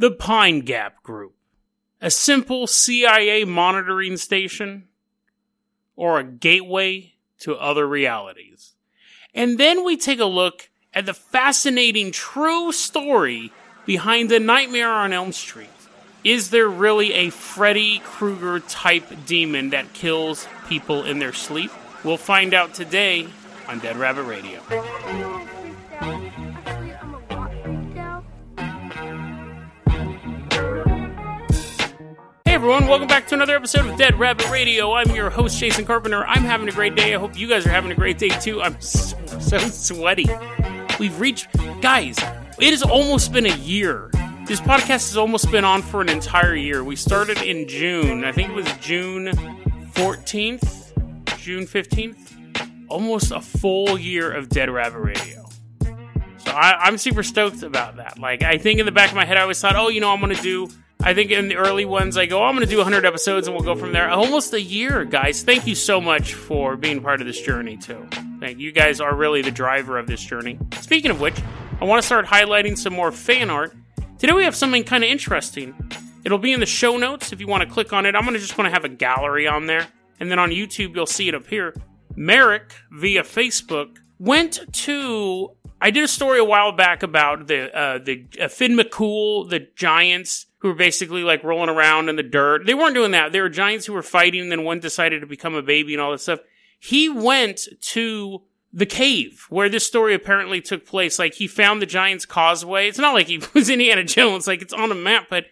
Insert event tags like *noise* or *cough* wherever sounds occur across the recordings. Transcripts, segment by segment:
The Pine Gap Group. A simple CIA monitoring station or a gateway to other realities. And then we take a look at the fascinating true story behind the Nightmare on Elm Street. Is there really a Freddy Krueger type demon that kills people in their sleep? We'll find out today on Dead Rabbit Radio. Everyone, welcome back to another episode of Dead Rabbit Radio. I'm your host, Jason Carpenter. I'm having a great day. I hope you guys are having a great day too. I'm so, so sweaty. We've reached, guys, it has almost been a year. This podcast has almost been on for an entire year. We started in June. I think it was June 14th, June 15th. Almost a full year of Dead Rabbit Radio. So I, I'm super stoked about that. Like, I think in the back of my head, I always thought, oh, you know, I'm going to do I think in the early ones, I go, oh, I'm going to do 100 episodes and we'll go from there. Almost a year, guys. Thank you so much for being part of this journey, too. Thank you. You guys are really the driver of this journey. Speaking of which, I want to start highlighting some more fan art. Today we have something kind of interesting. It'll be in the show notes if you want to click on it. I'm going to just want to have a gallery on there. And then on YouTube, you'll see it up here. Merrick, via Facebook, went to. I did a story a while back about the uh, the uh, Finn McCool, the Giants who were basically like rolling around in the dirt. They weren't doing that. They were giants who were fighting, and then one decided to become a baby and all that stuff. He went to the cave where this story apparently took place. Like he found the Giants Causeway. It's not like he *laughs* was Indiana Jones, like it's on a map, but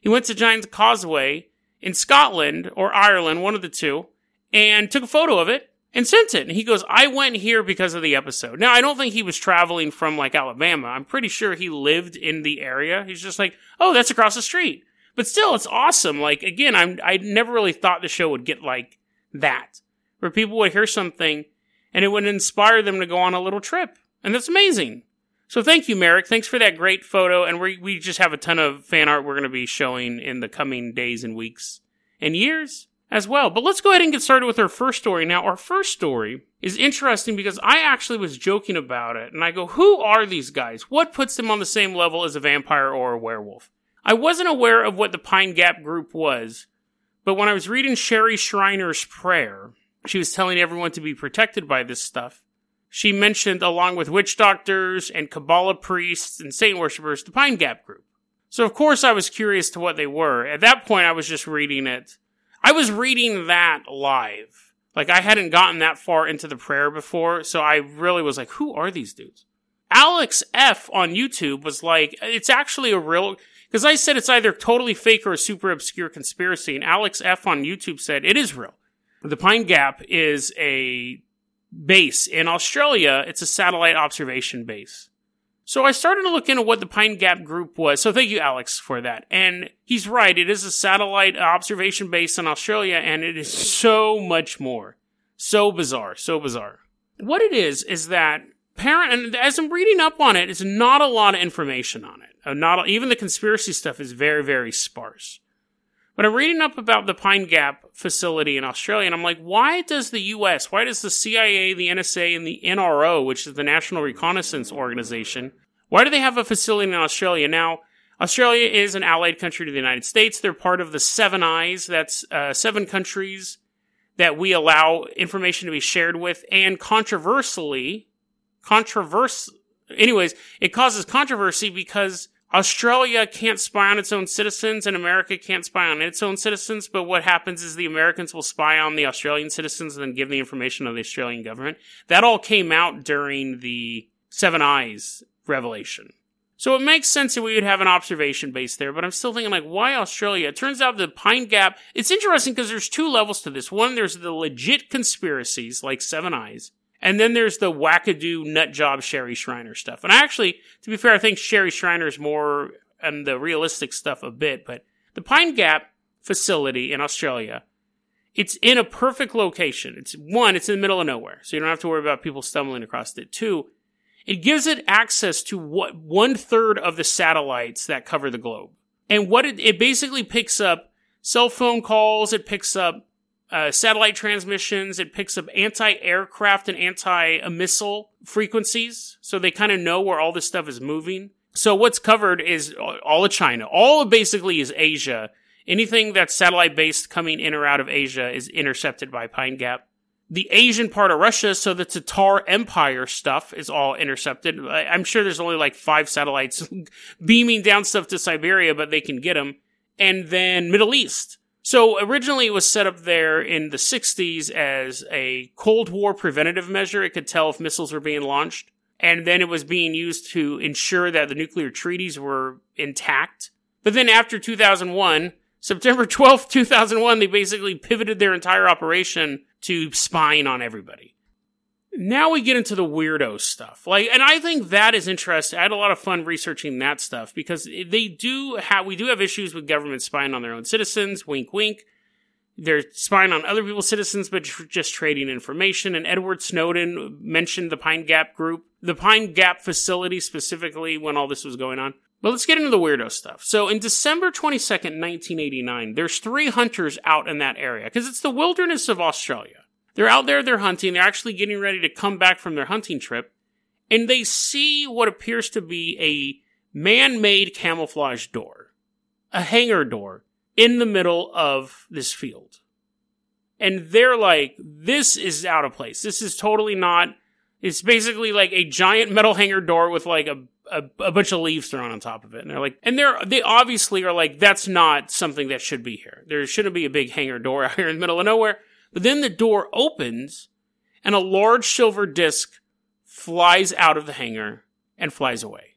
he went to Giants Causeway in Scotland or Ireland, one of the two, and took a photo of it and sent it. And he goes, I went here because of the episode. Now, I don't think he was traveling from like Alabama. I'm pretty sure he lived in the area. He's just like, oh, that's across the street. But still, it's awesome. Like, again, I'm, I never really thought the show would get like that, where people would hear something and it would inspire them to go on a little trip. And that's amazing. So thank you, Merrick. Thanks for that great photo. And we, we just have a ton of fan art we're going to be showing in the coming days and weeks and years as well. But let's go ahead and get started with our first story. Now, our first story is interesting because I actually was joking about it and I go, who are these guys? What puts them on the same level as a vampire or a werewolf? I wasn't aware of what the Pine Gap group was, but when I was reading Sherry Shriner's prayer, she was telling everyone to be protected by this stuff. She mentioned, along with witch doctors and Kabbalah priests and saint worshippers, the Pine Gap group. So, of course, I was curious to what they were. At that point, I was just reading it I was reading that live. Like I hadn't gotten that far into the prayer before, so I really was like, who are these dudes? Alex F on YouTube was like, it's actually a real, because I said it's either totally fake or a super obscure conspiracy, and Alex F on YouTube said it is real. The Pine Gap is a base in Australia. It's a satellite observation base. So I started to look into what the Pine Gap group was. So thank you, Alex, for that. And he's right. It is a satellite observation base in Australia, and it is so much more. So bizarre. So bizarre. What it is, is that parent, and as I'm reading up on it, it's not a lot of information on it. Uh, not even the conspiracy stuff is very, very sparse. But I'm reading up about the Pine Gap facility in Australia, and I'm like, why does the U.S., why does the CIA, the NSA, and the NRO, which is the National Reconnaissance Organization, why do they have a facility in Australia? Now, Australia is an allied country to the United States. They're part of the Seven Eyes. That's uh, seven countries that we allow information to be shared with. And controversially, controverse, anyways, it causes controversy because Australia can't spy on its own citizens and America can't spy on its own citizens, but what happens is the Americans will spy on the Australian citizens and then give the information to the Australian government. That all came out during the Seven Eyes revelation. So it makes sense that we would have an observation base there, but I'm still thinking like, why Australia? It turns out the Pine Gap, it's interesting because there's two levels to this. One, there's the legit conspiracies like Seven Eyes, and then there's the wackadoo nut job Sherry Shriner stuff. And I actually, to be fair, I think Sherry Shriner is more and the realistic stuff a bit, but the Pine Gap facility in Australia, it's in a perfect location. It's one, it's in the middle of nowhere, so you don't have to worry about people stumbling across it. Two, it gives it access to what one third of the satellites that cover the globe. And what it, it basically picks up cell phone calls, it picks up uh, satellite transmissions. It picks up anti-aircraft and anti-missile frequencies, so they kind of know where all this stuff is moving. So what's covered is all of China. All of basically is Asia. Anything that's satellite based coming in or out of Asia is intercepted by Pine Gap. The Asian part of Russia, so the Tatar Empire stuff is all intercepted. I'm sure there's only like five satellites *laughs* beaming down stuff to Siberia, but they can get them. And then Middle East. So originally it was set up there in the 60s as a Cold War preventative measure. It could tell if missiles were being launched and then it was being used to ensure that the nuclear treaties were intact. But then after 2001, September 12th, 2001, they basically pivoted their entire operation to spying on everybody. Now we get into the weirdo stuff. Like, and I think that is interesting. I had a lot of fun researching that stuff because they do have, we do have issues with government spying on their own citizens. Wink, wink they're spying on other people's citizens, but just trading information. And Edward Snowden mentioned the Pine Gap group, the Pine Gap facility specifically when all this was going on. But let's get into the weirdo stuff. So in December 22nd, 1989, there's three hunters out in that area because it's the wilderness of Australia. They're out there, they're hunting, they're actually getting ready to come back from their hunting trip, and they see what appears to be a man made camouflage door, a hangar door in the middle of this field. And they're like, this is out of place. This is totally not. It's basically like a giant metal hangar door with like a, a, a bunch of leaves thrown on top of it. And they're like, and they're, they obviously are like, that's not something that should be here. There shouldn't be a big hangar door *laughs* out here in the middle of nowhere. But then the door opens and a large silver disc flies out of the hangar and flies away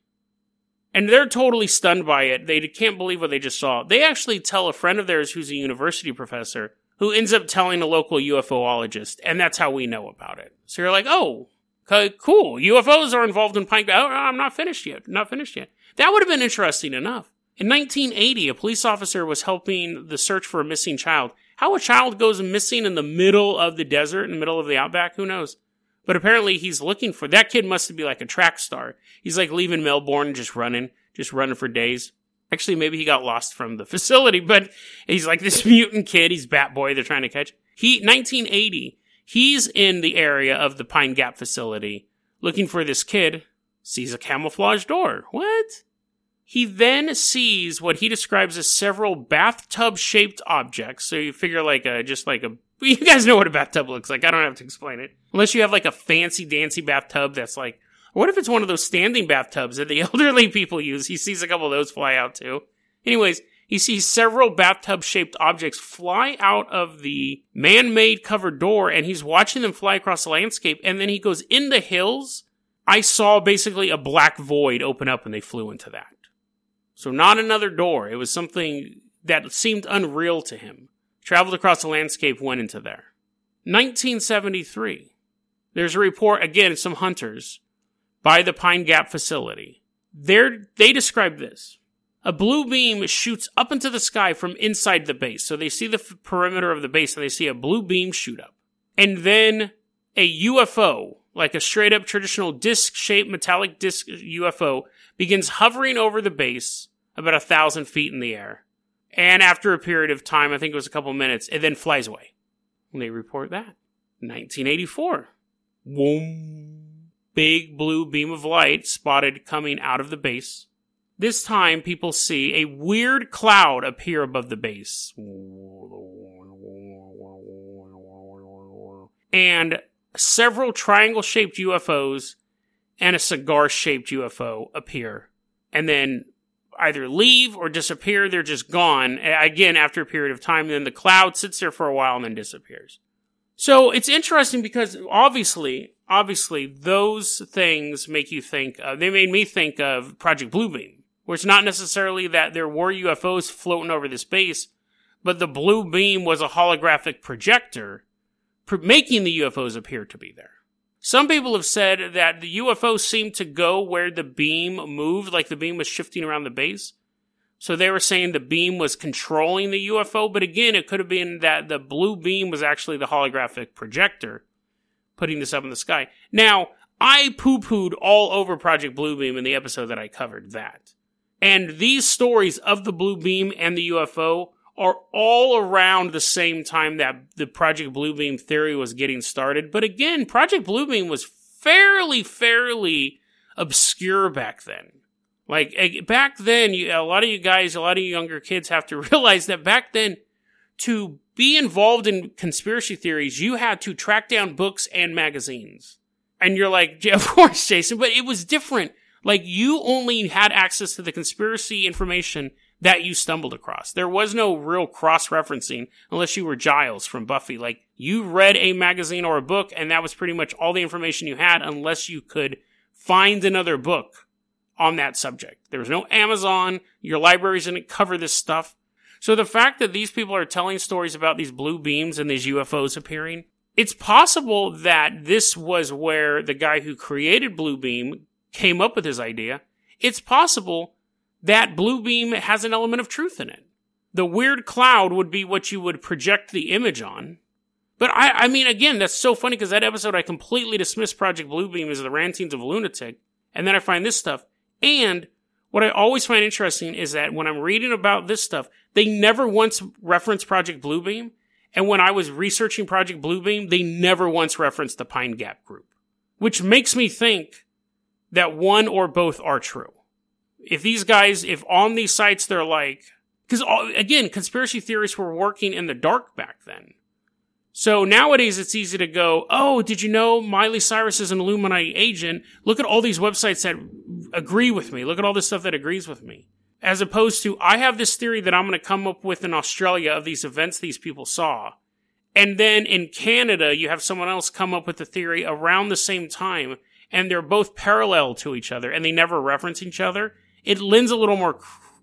and they're totally stunned by it. They can't believe what they just saw. They actually tell a friend of theirs who's a university professor who ends up telling a local UFOologist, and that's how we know about it. So you're like, oh, cool. UFOs are involved in Pine. Oh, I'm not finished yet. Not finished yet. That would have been interesting enough. In 1980, a police officer was helping the search for a missing child. How a child goes missing in the middle of the desert, in the middle of the outback, who knows? But apparently he's looking for that kid must be like a track star. He's like leaving Melbourne just running, just running for days. Actually, maybe he got lost from the *laughs* facility, but he's like this *laughs* mutant kid. He's Bat Boy. They're trying to catch. He 1980. He's in the area of the Pine Gap facility looking for this kid. Sees a camouflage door. What? He then sees what he describes as several bathtub shaped objects. So you figure like a, just like a *laughs* you guys know what a bathtub looks like. I don't have to explain it. Unless you have like a fancy dancy bathtub that's like, what if it's one of those standing bathtubs that the *laughs* elderly people use? He sees a couple of those fly out too. Anyways, he sees several bathtub shaped objects fly out of the man made covered door and he's watching them fly across the landscape. And then he goes in the hills. I saw basically a black void open up and they flew into that. So not another door. It was something that seemed unreal to him traveled across the landscape, went into there. 1973. There's a report, again, some hunters by the Pine Gap facility. They're, they describe this. A blue beam shoots up into the sky from inside the base. So they see the f- perimeter of the base and they see a blue beam shoot up. And then a UFO, like a straight up traditional disc shaped metallic disc UFO, begins hovering over the base about a thousand feet in the air. And after a period of time, I think it was a couple minutes, it then flies away. And they report that. 1984. Boom. Big blue beam of light spotted coming out of the base. This time, people see a weird cloud appear above the base. And several triangle shaped UFOs and a cigar shaped UFO appear. And then either leave or disappear. They're just gone. Again, after a period of time, then the cloud sits there for a while and then disappears. So it's interesting because obviously, obviously, those things make you think, they made me think of Project Bluebeam, where it's not necessarily that there were UFOs floating over the space, but the blue beam was a holographic projector, making the UFOs appear to be there. Some people have said that the UFO seemed to go where the beam moved, like the beam was shifting around the base. So they were saying the beam was controlling the UFO, but again, it could have been that the blue beam was actually the holographic projector putting this up in the sky. Now, I poo pooed all over Project Bluebeam in the episode that I covered that. And these stories of the blue beam and the UFO are all around the same time that the Project Bluebeam theory was getting started. But again, Project Bluebeam was fairly, fairly obscure back then. Like eh, back then, you, a lot of you guys, a lot of you younger kids have to *laughs* realize that back then, to be involved in conspiracy theories, you had to track down books and magazines. And you're like, *laughs* yeah, of course, Jason, but it was different. Like you only had access to the conspiracy information that you stumbled across. There was no real cross referencing unless you were Giles from Buffy. Like you read a magazine or a book and that was pretty much all the information you had unless you could find another book on that subject. There was no Amazon. Your libraries didn't cover this stuff. So the fact that these people are telling stories about these blue beams and these UFOs appearing, it's possible that this was where the guy who created Bluebeam came up with his idea. It's possible that blue beam has an element of truth in it. The weird cloud would be what you would project the image on. But I, I mean, again, that's so funny because that episode I completely dismissed Project Bluebeam as the rantings of a lunatic. And then I find this stuff. And what I always find interesting is that when I'm reading about this stuff, they never once reference Project Bluebeam. And when I was researching Project Bluebeam, they never once referenced the Pine Gap group, which makes me think that one or both are true. If these guys, if on these sites they're like, because again, conspiracy theorists were working in the dark back then. So nowadays it's easy to go, oh, did you know Miley Cyrus is an Illuminati agent? Look at all these websites that agree with me. Look at all this stuff that agrees with me. As opposed to, I have this theory that I'm going to come up with in Australia of these events these people saw. And then in Canada, you have someone else come up with the theory around the same time, and they're both parallel to each other, and they never reference each other. It lends a little more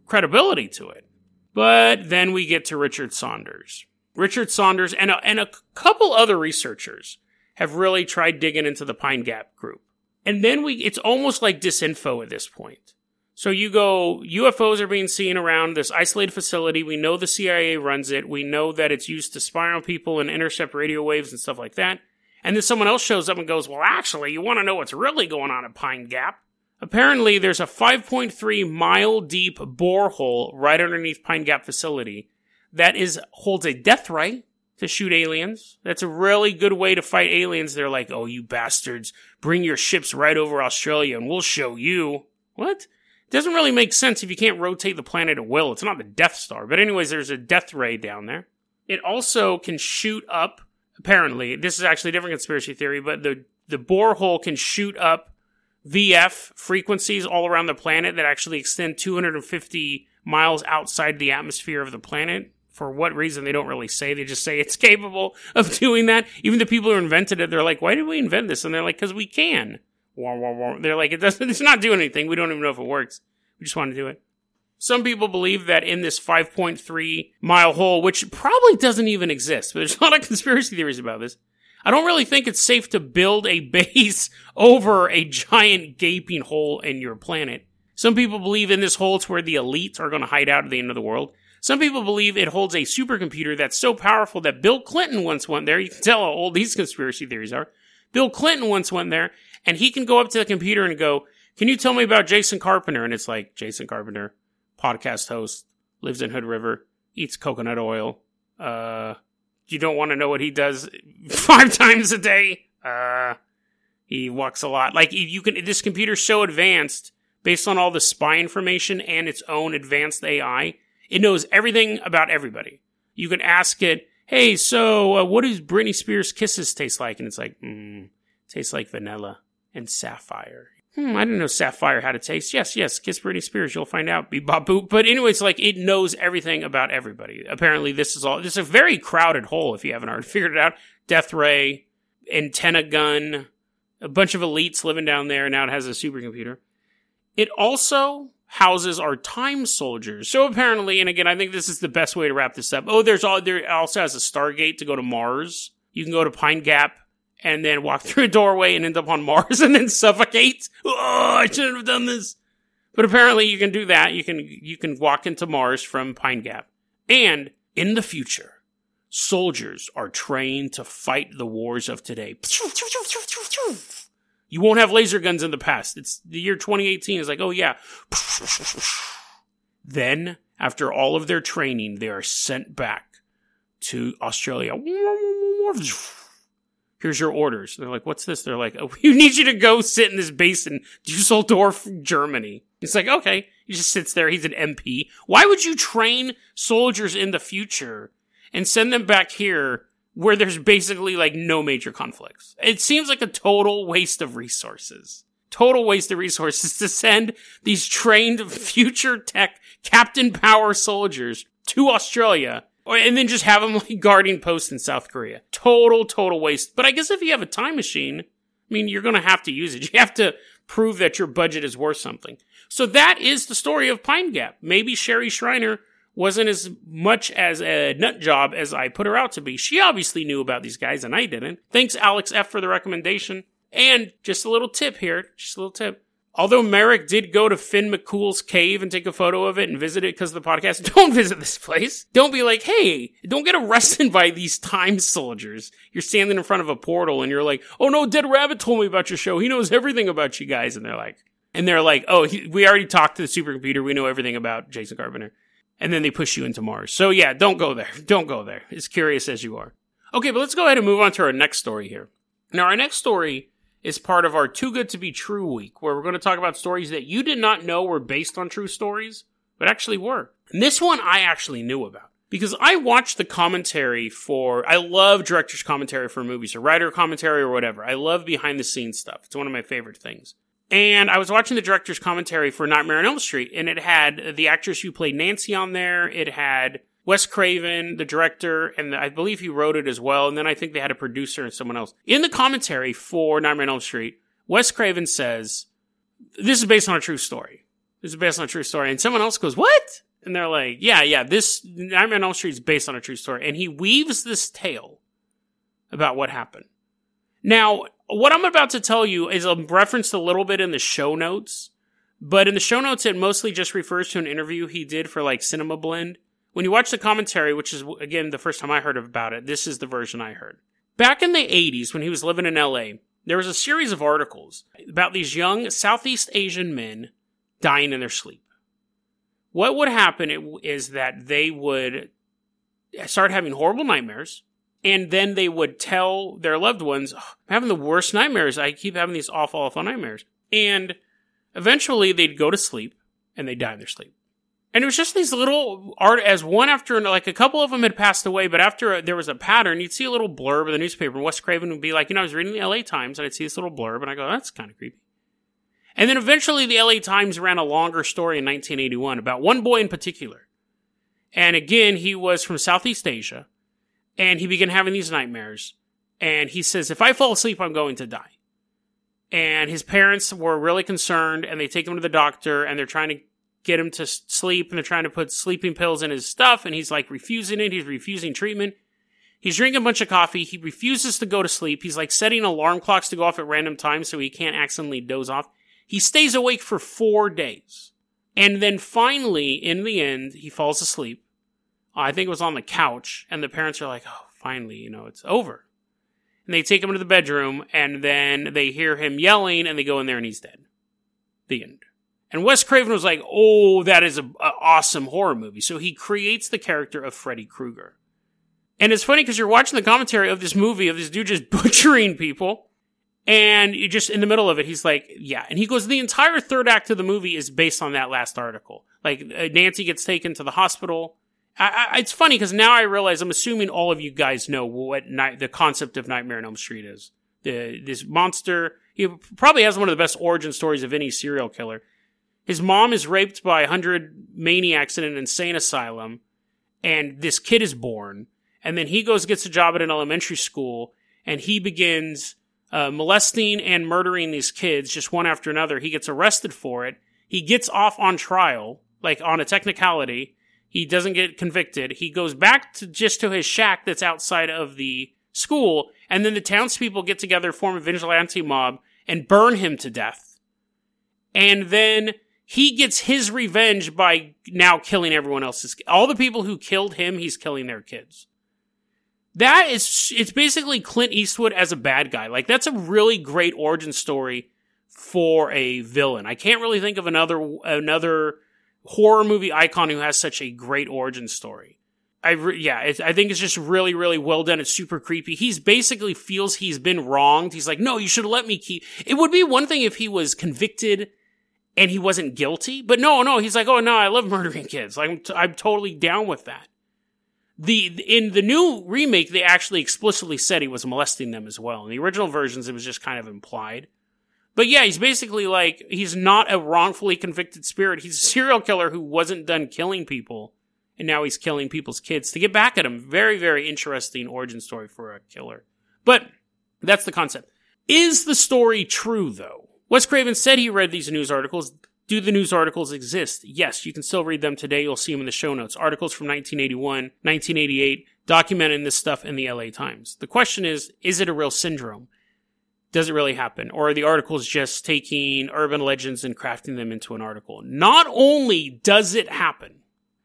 credibility to it. But then we get to Richard Saunders. Richard Saunders and a, and a couple other researchers have really tried digging into the Pine Gap group. And then we, it's almost like disinfo at this point. So you go, UFOs are being seen around this isolated facility. We know the CIA runs it. We know that it's used to spy on people and intercept radio waves and stuff like that. And then someone else shows up and goes, well, actually, you want to know what's really going on at Pine Gap? Apparently, there's a 5.3 mile deep borehole right underneath Pine Gap facility that is holds a death ray to shoot aliens. That's a really good way to fight aliens. They're like, "Oh, you bastards, bring your ships right over Australia and we'll show you." What? It doesn't really make sense if you can't rotate the planet at will. It's not the Death Star. But anyways, there's a death ray down there. It also can shoot up apparently. This is actually a different conspiracy theory, but the the borehole can shoot up VF frequencies all around the planet that actually extend 250 miles outside the atmosphere of the planet for what reason they don't really say. They just say it's *laughs* capable of doing that. Even the people who invented it, they're like, "Why did we invent this?" And they're like, "Because we can." They're like, "It doesn't. *laughs* It's not doing anything. We don't even know if it works. We just want to do it." Some people believe that in this 5.3 mile hole, which probably doesn't even exist, but there's a lot of *laughs* conspiracy theories about this. I don't really think it's safe to build a *laughs* base over a giant gaping hole in your planet. Some people believe in this hole it's where the elites are going to hide out at the end of the world. Some people believe it holds a supercomputer that's so powerful that Bill Clinton once went there. You can tell how old these conspiracy theories are. Bill Clinton once went there and he can go up to the computer and go, Can you tell me about Jason Carpenter? And it's like, Jason Carpenter, podcast host, lives in Hood River, eats coconut oil. Uh, you don't want to know what he does *laughs* five times a day. Uh, he walks a lot. Like you can, this computer's so advanced based on all the spy information and its own advanced AI it knows everything about everybody. You can ask it, hey, so uh, what does Britney Spears' kisses taste like? And it's like, mm, tastes like vanilla and sapphire. Hmm, I didn't know sapphire had a taste. Yes, yes, kiss Britney Spears, you'll find out. Be boop. But anyway, it's like it knows everything about everybody. Apparently, this is all. This is a very crowded hole. If you haven't already *laughs* figured it out, Death Ray, antenna gun, a bunch of elites living down there. Now it has a supercomputer. It also houses our time soldiers. So apparently, and again, I think this is the best way to wrap this up. Oh, there's all there also has a Stargate to go to Mars. You can go to Pine Gap and then walk *laughs* through a doorway and end up on Mars and then suffocate. Oh, I shouldn't have done this. But apparently you can do that. You can you can walk into Mars from Pine Gap. And in the future, soldiers are trained to fight the wars of today. You won't have laser guns in the past. It's the year 2018. It's like, oh yeah. Then, after all of their training, they are sent back to Australia. Here's your orders. They're like, what's this? They're like, oh, *laughs* we need you to go sit in this base in Dusseldorf, Germany. It's like, okay, he just sits there. He's an MP. Why would you train soldiers in the future and send them back here where there's basically like no major conflicts? It seems like a total waste of resources. Total waste of resources *laughs* to send these trained future tech Captain Power soldiers to Australia and then just have them *laughs* like guarding posts in South Korea. Total, total waste. But I guess if you have a time machine, I mean, you're going to have to use it. *laughs* You have to prove that your budget is worth something. So that is the story of Pine Gap. Maybe Sherry Shriner wasn't as much as a nut job as I put her out to be. She obviously knew about these guys and I didn't. Thanks Alex F for the recommendation. And just a little tip here, just a little tip. Although Merrick did go to Finn McCool's cave and take a photo of it and visit it because of the podcast, *laughs* don't visit this place. Don't be like, hey, don't get arrested by these time soldiers. You're standing in front of a portal and you're like, oh no, Dead Rabbit told me about your show. He knows everything about you guys. And they're like, and they're like, oh, he, we already talked to the supercomputer. We know everything about Jason Carpenter. And then they push you into Mars. So yeah, don't go there. *laughs* Don't go there. As curious as you are. Okay, but let's go ahead and move on to our next story here. Now, our next story is part of our Too Good to Be True week, where we're going to talk about stories that you did not know were based on true stories, but actually were. And this one I actually knew about because I watched the commentary for, I love director's commentary for movies or writer commentary or whatever. I love behind the scenes stuff. It's one of my favorite things. And I was watching the director's commentary for Nightmare on Elm Street, and it had the actress who played Nancy on there. It had Wes Craven, the director, and I believe he wrote it as well. And then I think they had a producer and someone else. In the commentary for Nightmare on Elm Street, Wes Craven says, This is based on a true story. This is based on a true story. And someone else goes, What? And they're like, Yeah, yeah, this Nightmare on Elm Street is based on a true story. And he weaves this tale about what happened. Now, what I'm about to tell you is referenced a little bit in the show notes, but in the show notes, it mostly just refers to an interview he did for like Cinema Blend when you watch the commentary, which is again the first time I heard about it, this is the version I heard. Back in the 80s, when he was living in LA, there was a series of articles about these young Southeast Asian men dying in their sleep. What would happen is that they would start having horrible nightmares, and then they would tell their loved ones, oh, I'm having the worst nightmares. I keep having these awful, awful nightmares. And eventually they'd go to sleep and they'd die in their sleep. And it was just these little art as one after like a couple of them had passed away, but after there was a pattern, you'd see a little blurb in the newspaper, Wes Craven would be like, you know, I was reading the LA Times and I'd see this little blurb, and I go, that's kind of creepy. And then eventually the LA Times ran a longer story in 1981 about one boy in particular. And again, he was from Southeast Asia, and he began having these nightmares. And he says, if I fall asleep, I'm going to die. And his parents were really concerned, and they take him to the doctor, and they're trying to get him to sleep and they're trying to put sleeping pills in his stuff and he's like refusing it. He's refusing treatment. He's drinking a bunch of coffee. He refuses to go to sleep. He's like setting alarm clocks to go off at random times so he can't accidentally doze off. He stays awake for four days. And then finally, in the end, he falls asleep. I think it was on the couch and the parents are like, oh, finally, you know, it's over. And they take him to the bedroom and then they hear him yelling and they go in there and he's dead. The end. And Wes Craven was like, oh, that is an awesome horror movie. So he creates the character of Freddy Krueger. And it's funny because you're watching the commentary of this movie of this dude just *laughs* butchering people. And you just in the middle of it, he's like, yeah. And he goes, the entire third act of the movie is based on that last article. Like uh, Nancy gets taken to the hospital. I, I, it's funny because now I realize I'm assuming all of you guys know what the concept of Nightmare on Elm Street is. The, this monster, he probably has one of the best origin stories of any serial killer his mom is raped by a hundred maniacs in an insane asylum, and this kid is born. And then he goes gets a job at an elementary school, and he begins uh, molesting and murdering these kids just one after another. He gets arrested for it. He gets off on trial, like on a technicality. He doesn't get convicted. He goes back to just to his shack that's outside of the school, and then the townspeople get together, form a vigilante mob, and burn him to death. And then he gets his revenge by now killing everyone else's all the people who killed him he's killing their kids that is it's basically clint eastwood as a bad guy like that's a really great origin story for a villain i can't really think of another another horror movie icon who has such a great origin story I re- yeah, I think it's just really, really well done. It's super creepy. He's basically feels he's been wronged. He's like, no, you should let me keep. It would be one thing if he was convicted and he wasn't guilty. But no, no, he's like, oh no, I love murdering kids. Like I'm, t- I'm totally down with that. The in the new remake, they actually explicitly said he was molesting them as well. In the original versions, it was just kind of implied. But yeah, he's basically like he's not a wrongfully convicted spirit. He's a serial killer who wasn't done killing people, and now he's killing people's kids to get back at him. Very, very interesting origin story for a killer. But that's the concept. Is the story true though? Wes Craven said he read these news articles. Do the news articles exist? Yes, you can still read them today. You'll see them in the show notes. Articles from 1981, 1988, documenting this stuff in the LA Times. The question is, is it a real syndrome? Does it really happen? Or are the articles just taking urban legends and crafting them into an article? Not only does it happen,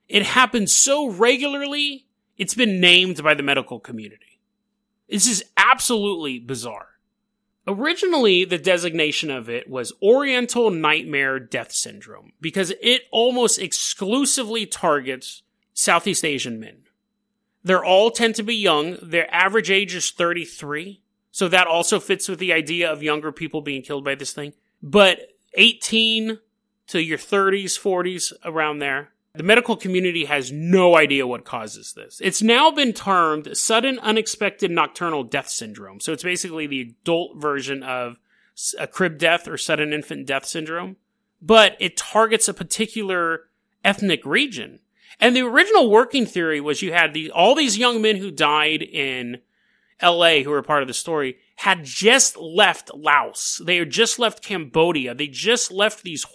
it happens so regularly, it's been named by the medical community. This is absolutely bizarre. Originally, the designation of it was Oriental Nightmare Death Syndrome because it almost exclusively targets Southeast Asian men. They're all tend to be young. Their average age is 33. So that also fits with the idea of younger people being killed by this thing. But 18 to your 30s, 40s, around there. The medical community has no idea what causes this. It's now been termed sudden unexpected nocturnal death syndrome. So it's basically the adult version of a crib death or sudden infant death syndrome, but it targets a particular ethnic region. And the original working theory was you had the, all these young men who died in LA who were part of the story had just left Laos. They had just left Cambodia. They just left these,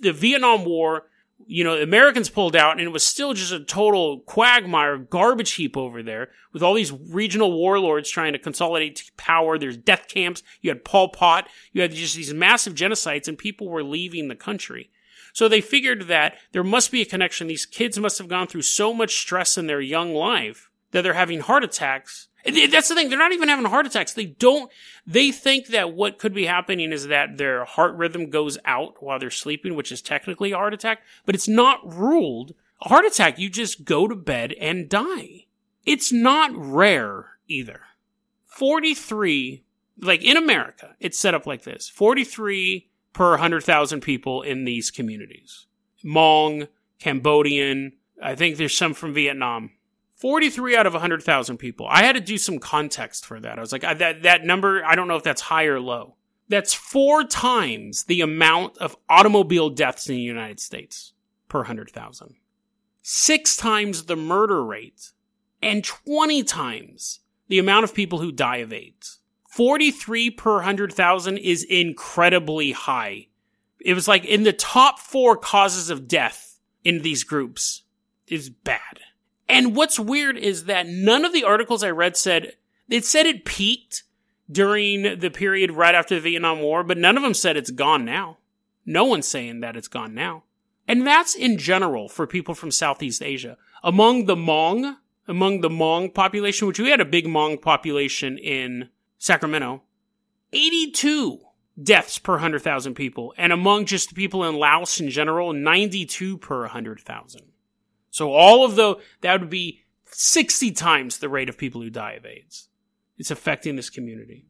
the Vietnam War you know, Americans pulled out and it was still just a total quagmire, garbage heap over there with all these regional warlords trying to consolidate power. There's death camps. You had Pol Pot. You had just these massive genocides and people were leaving the country. So they figured that there must be a connection. These kids must have gone through so much stress in their young life that they're having heart attacks that's the thing. They're not even having heart attacks. They don't, they think that what could be happening is that their heart rhythm goes out while they're sleeping, which is technically a heart attack, but it's not ruled a heart attack. You just go to bed and die. It's not rare either. 43, like in America, it's set up like this 43 per 100,000 people in these communities. Hmong, Cambodian, I think there's some from Vietnam 43 out of 100,000 people. I had to do some context for that. I was like, that, that number, I don't know if that's high or low. That's four times the amount of automobile deaths in the United States per 100,000. Six times the murder rate and 20 times the amount of people who die of AIDS. 43 per 100,000 is incredibly high. It was like in the top four causes of death in these groups is bad. And what's weird is that none of the articles I read said it said it peaked during the period right after the Vietnam War, but none of them said it's gone now. No one's saying that it's gone now. And that's in general for people from Southeast Asia. Among the Hmong, among the Hmong population, which we had a big Hmong population in Sacramento, 82 deaths per 100,000 people. And among just the people in Laos in general, 92 per 100,000. So all of the, that would be 60 times the rate of people who die of AIDS. It's affecting this community.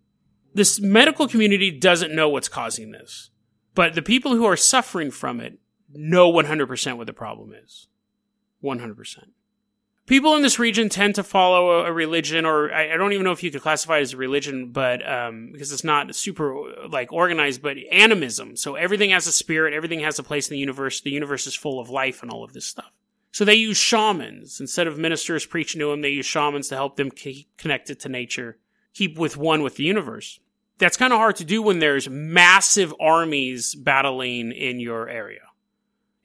This medical community doesn't know what's causing this, but the people who are suffering from it know 100% what the problem is. 100%. People in this region tend to follow a, religion, or I, don't even know if you could classify it as a religion, but um, because it's not super like organized, but animism. So everything has a spirit, everything has a place in the universe. The universe is full of life and all of this stuff. So they use shamans. Instead of ministers preaching to them, they use shamans to help them keep connected to nature, keep with one with the universe. That's kind of hard to do when there's massive armies battling in your area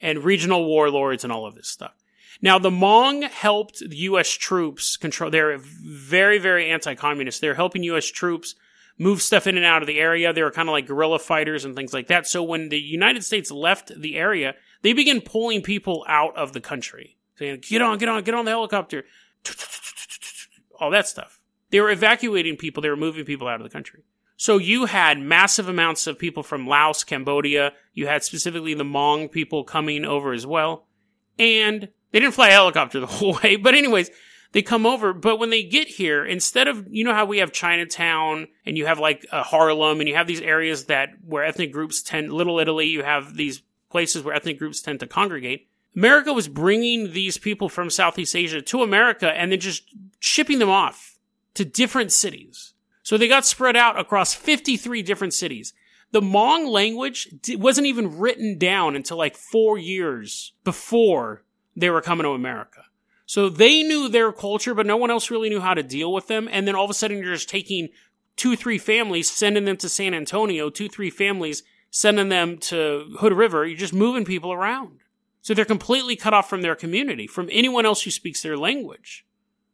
and regional warlords and all of this stuff. Now, the Hmong helped the U.S. troops control, they're very, very anti-communist. They're helping U.S. troops move stuff in and out of the area. They were kind of like guerrilla fighters and things like that. So when the United States left the area, they begin pulling people out of the country, saying, get on, get on, get on the helicopter. All that stuff. They were evacuating people. They were moving people out of the country. So you had massive amounts of people from Laos, Cambodia. You had specifically the Hmong people coming over as well. And they didn't fly a helicopter the *laughs* whole way. But anyways, they come over. But when they get here, instead of, you know how we have Chinatown and you have like a Harlem and you have these areas that where ethnic groups tend, Little Italy, you have these places where ethnic groups tend to congregate. America was bringing these people from Southeast Asia to America and then just shipping them off to different cities. So they got spread out across 53 different cities. The Hmong language wasn't even written down until like four years before they were coming to America. So they knew their culture, but no one else really knew how to deal with them. And then all of a sudden you're just taking two, three families, sending them to San Antonio, two, three families, sending them to Hood River. You're just moving people around. So they're completely cut off from their community, from anyone else who speaks their language.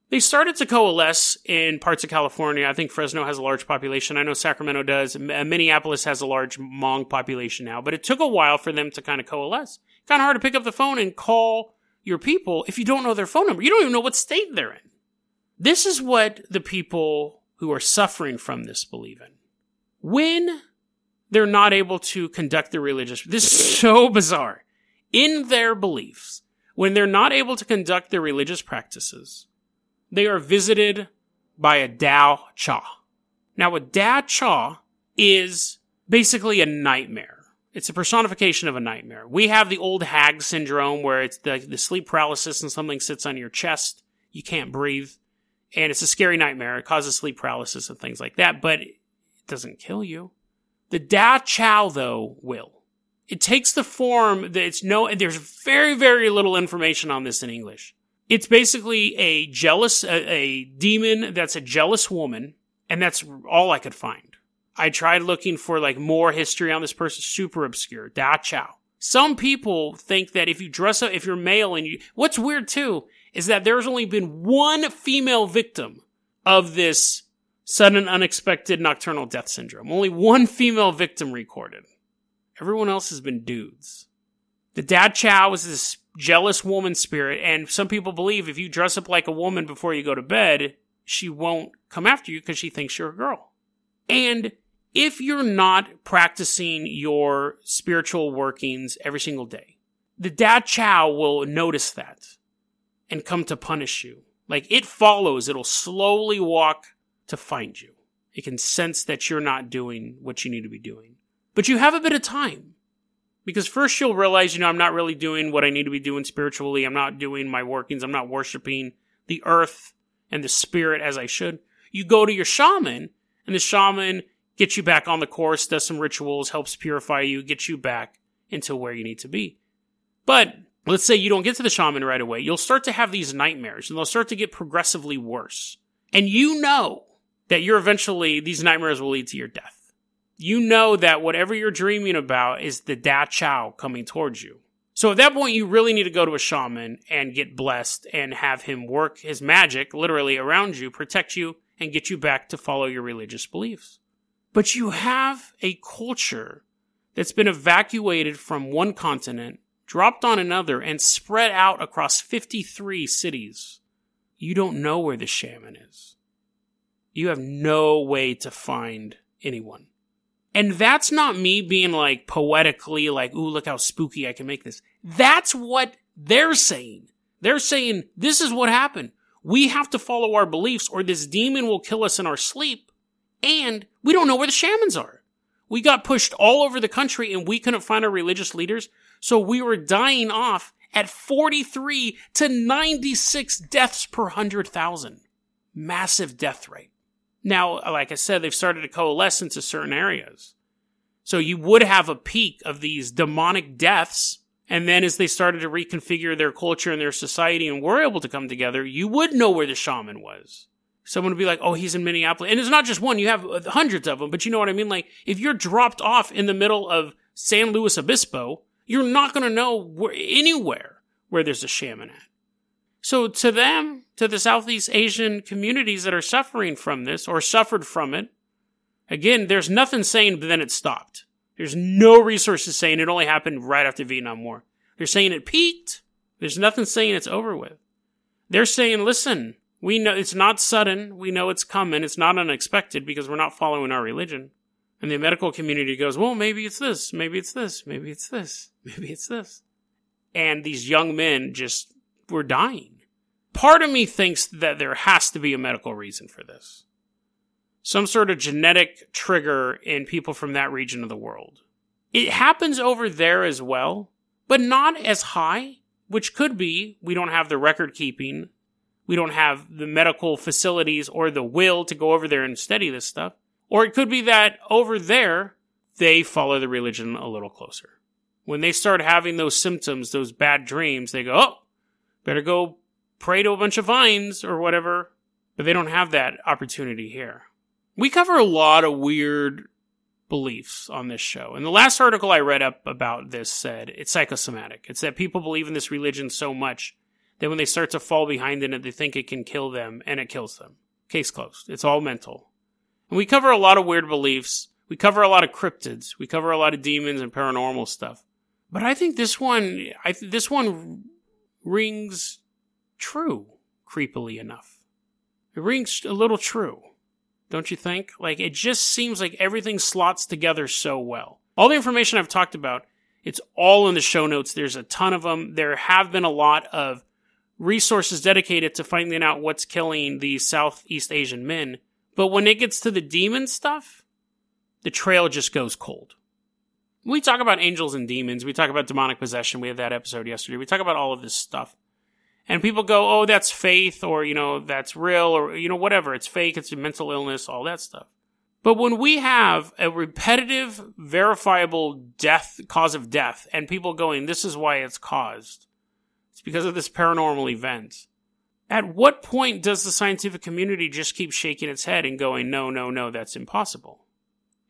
They started to coalesce in parts of California. I think Fresno has a large population. I know Sacramento does. Uh, Minneapolis has a large Hmong population now, but it took a while for them to kind of coalesce. Kind of hard to pick up the phone and call your people if you don't know their phone number. You don't even know what state they're in. This is what the people who are suffering from this believe in. When they're not able to conduct their religious, this is so bizarre. In their beliefs, when they're not able to conduct their religious practices, they are visited by a Dao Cha. Now, a Dao Cha is basically a nightmare. It's a personification of a nightmare. We have the old hag syndrome where it's the, the sleep paralysis and something sits on your chest. You can't breathe. And it's a scary nightmare. It causes sleep paralysis and things like that, but it doesn't kill you. The Da Chow, though, will. It takes the form that it's no, there's very, very little information on this in English. It's basically a jealous, a, a demon that's a jealous woman, and that's all I could find. I tried looking for like more history on this person, super obscure. Da Chow. Some people think that if you dress up, if you're male and you, what's weird too, is that there's only been one female victim of this sudden unexpected nocturnal death syndrome. Only one female victim recorded. Everyone else has been dudes. The dad Chow is this jealous woman spirit, and some people believe if you dress up like a woman before you go to bed, she won't come after you because she thinks you're a girl. And if you're not practicing your spiritual workings every single day, the Da Chow will notice that and come to punish you. Like it follows, it'll slowly walk to find you. It can sense that you're not doing what you need to be doing. But you have a bit of time. Because first you'll realize, you know, I'm not really doing what I need to be doing spiritually. I'm not doing my workings. I'm not worshiping the earth and the spirit as I should. You go to your shaman, and the shaman gets you back on the course, does some rituals, helps purify you, gets you back into where you need to be. But let's say you don't get to the shaman right away. You'll start to have these nightmares, and they'll start to get progressively worse. And you know that you're eventually, these nightmares will lead to your death you know that whatever you're dreaming about is the Da Chow coming towards you. So at that point, you really need to go to a shaman and get blessed and have him work his magic literally around you, protect you, and get you back to follow your religious beliefs. But you have a culture that's been evacuated from one continent, dropped on another, and spread out across 53 cities. You don't know where the shaman is. You have no way to find anyone. And that's not me being like poetically like, ooh, look how spooky I can make this. That's what they're saying. They're saying this is what happened. We have to follow our beliefs or this demon will kill us in our sleep. And we don't know where the shamans are. We got pushed all over the country and we couldn't find our religious leaders. So we were dying off at 43 to 96 deaths per 100,000. Massive death rate. Now, like I said, they've started to coalesce into certain areas. So you would have a peak of these demonic deaths. And then as they started to reconfigure their culture and their society and were able to come together, you would know where the shaman was. Someone would be like, oh, he's in Minneapolis. And it's not just one, you have hundreds of them, but you know what I mean? Like, if you're dropped off in the middle of San Luis Obispo, you're not going to know where, anywhere where there's a shaman at. So to them, to the Southeast Asian communities that are suffering from this or suffered from it, again, there's nothing saying then it stopped. There's no resources saying it only happened right after Vietnam War. They're saying it peaked. There's nothing saying it's over with. They're saying, listen, we know it's not sudden. We know it's coming. It's not unexpected because we're not following our religion. And the medical community goes, well, maybe it's this. Maybe it's this. Maybe it's this. *laughs* Maybe it's this. And these young men just were dying part of me thinks that there has to be a medical reason for this. Some sort of genetic trigger in people from that region of the world. It happens over there as well, but not as high, which could be we don't have the record keeping, we don't have the medical facilities or the will to go over there and study this stuff. Or it could be that over there, they follow the religion a little closer. When they start having those symptoms, those bad dreams, they go, oh, better go pray to a bunch of vines or whatever. But they don't have that opportunity here. We cover a lot of weird beliefs on this show. And the last article I read up about this said it's psychosomatic. It's that people believe in this religion so much that when they start to fall behind in it, they think it can kill them and it kills them. Case closed. It's all mental. And we cover a lot of weird beliefs. We cover a lot of cryptids. We cover a lot of demons and paranormal stuff. But I think this one, I th- this one rings true, creepily enough. It rings a little true. Don't you think? Like, it just seems like everything slots together so well. All the information I've talked about, it's all in the show notes. There's a ton of them. There have been a lot of resources dedicated to finding out what's killing these Southeast Asian men. But when it gets to the demon stuff, the trail just goes cold. We talk about angels and demons. We talk about demonic possession. We had that episode yesterday. We talk about all of this stuff. And people go, oh, that's faith, or, you know, that's real, or, you know, whatever. It's fake, it's a mental illness, all that stuff. But when we have a repetitive, verifiable death, cause of death, and people going, this is why it's caused, it's because of this paranormal event. At what point does the scientific community just keep shaking its head and going, no, no, no, that's impossible?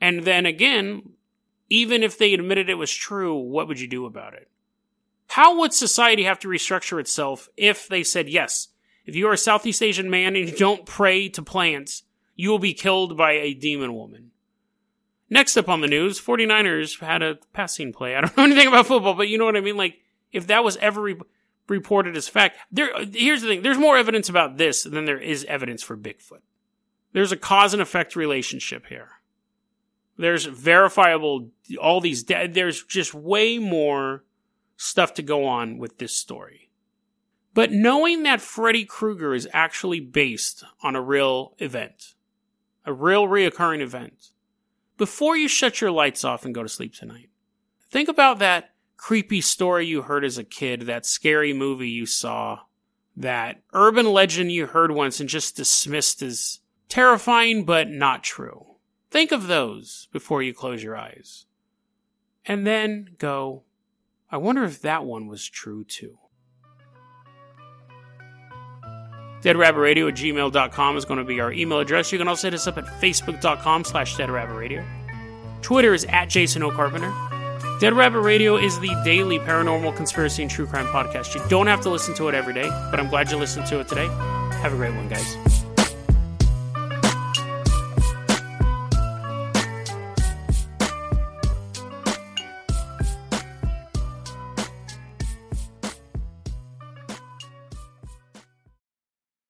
And then again, even if they admitted it was true, what would you do about it? How would society have to restructure itself if they said, yes, if you are a Southeast Asian man and you don't pray to plants, you will be killed by a demon woman? Next up on the news, 49ers had a passing play. I don't know *laughs* anything about football, but you know what I mean? Like, if that was ever re- reported as fact, there, here's the thing. There's more evidence about this than there is evidence for Bigfoot. There's a cause and effect relationship here. There's verifiable, all these, there's just way more stuff to go on with this story. But knowing that Freddy Krueger is actually based on a real event, a real reoccurring event, before you shut your lights off and go to sleep tonight, think about that creepy story you heard as a kid, that scary movie you saw, that urban legend you heard once and just dismissed as terrifying but not true. Think of those before you close your eyes. And then go, I wonder if that one was true too. DeadRabbitRadio at gmail.com is going to be our email address. You can also hit us up at facebook.com slash deadrabbitradio. Twitter is at Jason O'Carpenter. Dead Rabbit Radio is the daily paranormal conspiracy and true crime podcast. You don't have to listen to it every day, but I'm glad you listened to it today. Have a great one, guys.